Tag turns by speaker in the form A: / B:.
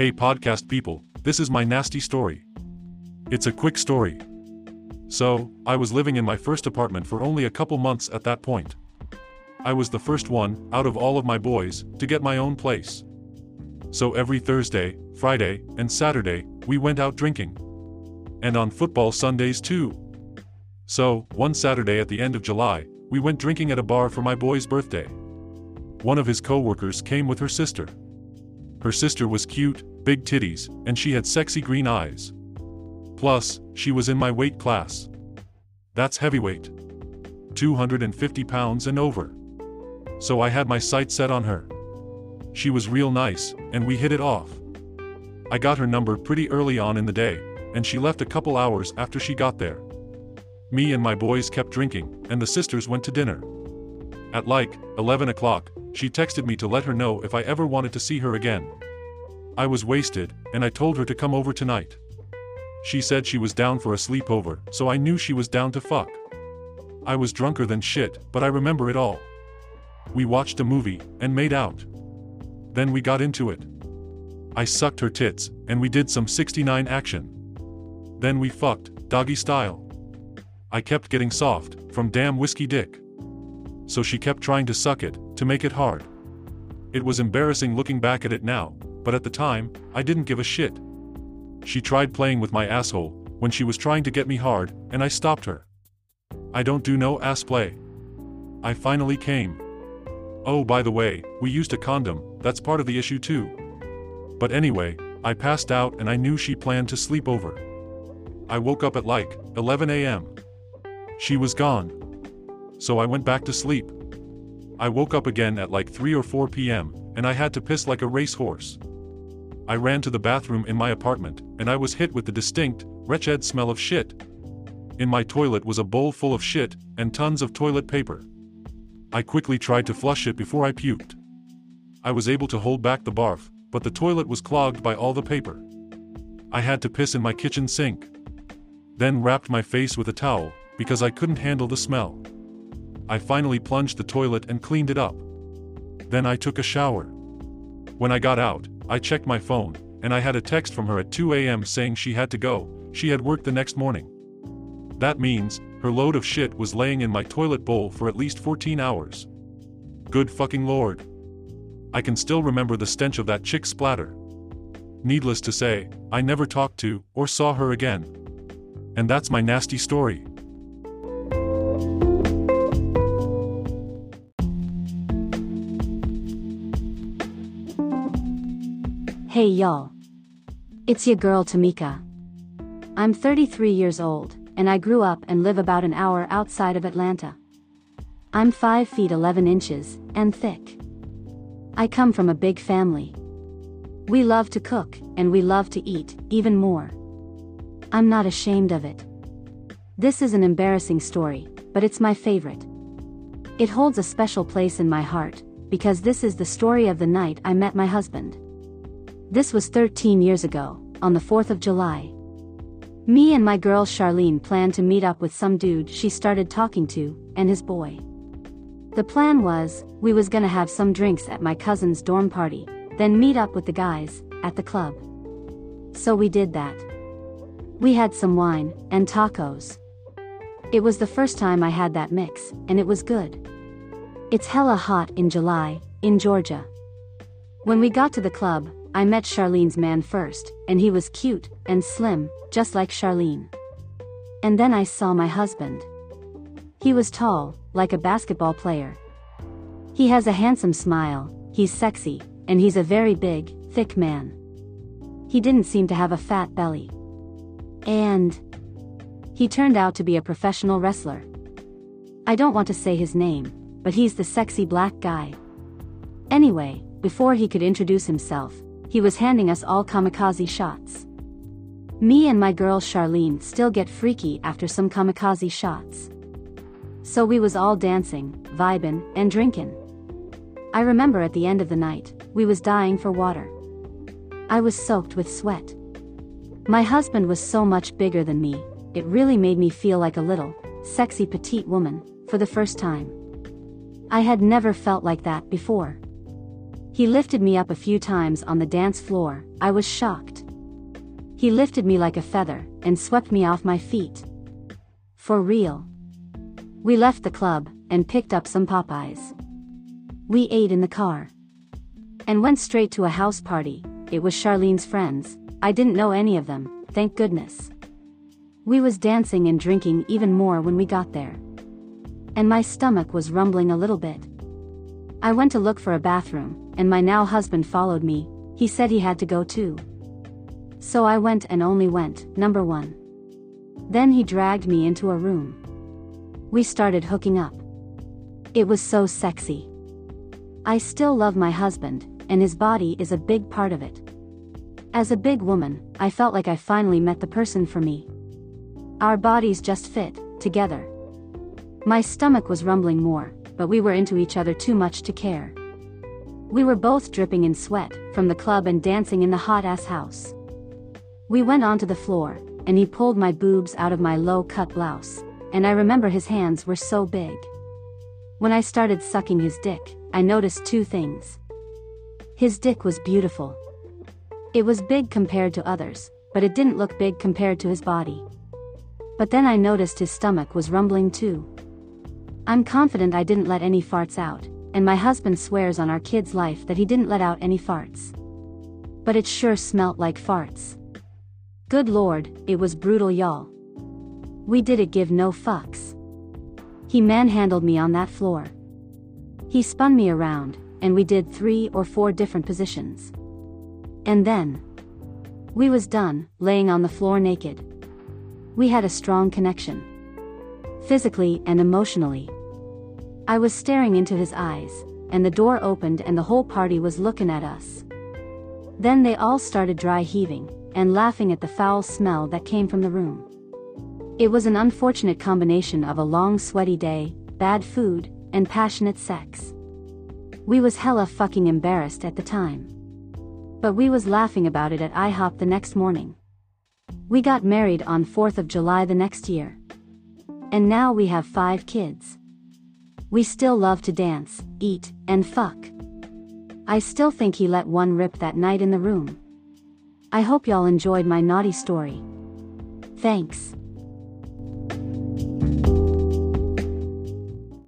A: Hey podcast people, this is my nasty story. It's a quick story. So, I was living in my first apartment for only a couple months at that point. I was the first one, out of all of my boys, to get my own place. So every Thursday, Friday, and Saturday, we went out drinking. And on football Sundays too. So, one Saturday at the end of July, we went drinking at a bar for my boy's birthday. One of his co-workers came with her sister. Her sister was cute, big titties, and she had sexy green eyes. Plus, she was in my weight class. That's heavyweight. 250 pounds and over. So I had my sight set on her. She was real nice, and we hit it off. I got her number pretty early on in the day, and she left a couple hours after she got there. Me and my boys kept drinking, and the sisters went to dinner. At like 11 o'clock, she texted me to let her know if I ever wanted to see her again. I was wasted, and I told her to come over tonight. She said she was down for a sleepover, so I knew she was down to fuck. I was drunker than shit, but I remember it all. We watched a movie, and made out. Then we got into it. I sucked her tits, and we did some 69 action. Then we fucked, doggy style. I kept getting soft, from damn whiskey dick. So she kept trying to suck it, to make it hard. It was embarrassing looking back at it now, but at the time, I didn't give a shit. She tried playing with my asshole, when she was trying to get me hard, and I stopped her. I don't do no ass play. I finally came. Oh by the way, we used a condom, that's part of the issue too. But anyway, I passed out and I knew she planned to sleep over. I woke up at like 11 a.m. She was gone. So I went back to sleep. I woke up again at like 3 or 4 p.m., and I had to piss like a racehorse. I ran to the bathroom in my apartment, and I was hit with the distinct, wretched smell of shit. In my toilet was a bowl full of shit, and tons of toilet paper. I quickly tried to flush it before I puked. I was able to hold back the barf, but the toilet was clogged by all the paper. I had to piss in my kitchen sink. Then wrapped my face with a towel, because I couldn't handle the smell. I finally plunged the toilet and cleaned it up. Then I took a shower. When I got out, I checked my phone, and I had a text from her at 2 a.m. saying she had to go, she had work the next morning. That means, her load of shit was laying in my toilet bowl for at least 14 hours. Good fucking lord. I can still remember the stench of that chick splatter. Needless to say, I never talked to, or saw her again. And that's my nasty story.
B: Hey y'all. It's your girl Tamika. I'm 33 years old, and I grew up and live about an hour outside of Atlanta. I'm 5 feet 11 inches, and thick. I come from a big family. We love to cook, and we love to eat, even more. I'm not ashamed of it. This is an embarrassing story, but it's my favorite. It holds a special place in my heart, because this is the story of the night I met my husband. This was 13 years ago, on the 4th of July. Me and my girl Charlene planned to meet up with some dude she started talking to, and his boy. The plan was, we was gonna have some drinks at my cousin's dorm party, then meet up with the guys, at the club. So we did that. We had some wine, and tacos. It was the first time I had that mix, and it was good. It's hella hot in July, in Georgia. When we got to the club, I met Charlene's man first, and he was cute and slim, just like Charlene. And then I saw my husband. He was tall, like a basketball player. He has a handsome smile, he's sexy, and he's a very big, thick man. He didn't seem to have a fat belly. And. He turned out to be a professional wrestler. I don't want to say his name, but he's the sexy black guy. Anyway, before he could introduce himself, he was handing us all kamikaze shots. Me and my girl Charlene still get freaky after some kamikaze shots. So we was all dancing, vibin', and drinkin'. I remember at the end of the night, we was dying for water. I was soaked with sweat. My husband was so much bigger than me, it really made me feel like a little, sexy petite woman, for the first time. I had never felt like that before. He lifted me up a few times on the dance floor, I was shocked. He lifted me like a feather, and swept me off my feet. For real. We left the club, and picked up some Popeyes. We ate in the car. And went straight to a house party, it was Charlene's friends, I didn't know any of them, thank goodness. We was dancing and drinking even more when we got there. And my stomach was rumbling a little bit. I went to look for a bathroom, and my now husband followed me, he said he had to go too. So I went and only went, number one. Then he dragged me into a room. We started hooking up. It was so sexy. I still love my husband, and his body is a big part of it. As a big woman, I felt like I finally met the person for me. Our bodies just fit, together. My stomach was rumbling more, but we were into each other too much to care. We were both dripping in sweat, from the club and dancing in the hot ass house. We went onto the floor, and he pulled my boobs out of my low cut blouse, and I remember his hands were so big. When I started sucking his dick, I noticed two things. His dick was beautiful. It was big compared to others, but it didn't look big compared to his body. But then I noticed his stomach was rumbling too. I'm confident I didn't let any farts out, and my husband swears on our kid's life that he didn't let out any farts. But it sure smelt like farts. Good lord, it was brutal y'all. We did it give no fucks. He manhandled me on that floor. He spun me around, and we did three or four different positions. And then. We was done, laying on the floor naked. We had a strong connection physically and emotionally. I was staring into his eyes, and the door opened and the whole party was looking at us. Then they all started dry heaving, and laughing at the foul smell that came from the room. It was an unfortunate combination of a long sweaty day, bad food, and passionate sex. We was hella fucking embarrassed at the time. But we was laughing about it at IHOP the next morning. We got married on 4th of July the next year. And now we have five kids. We still love to dance, eat, and fuck. I still think he let one rip that night in the room. I hope y'all enjoyed my naughty story. Thanks.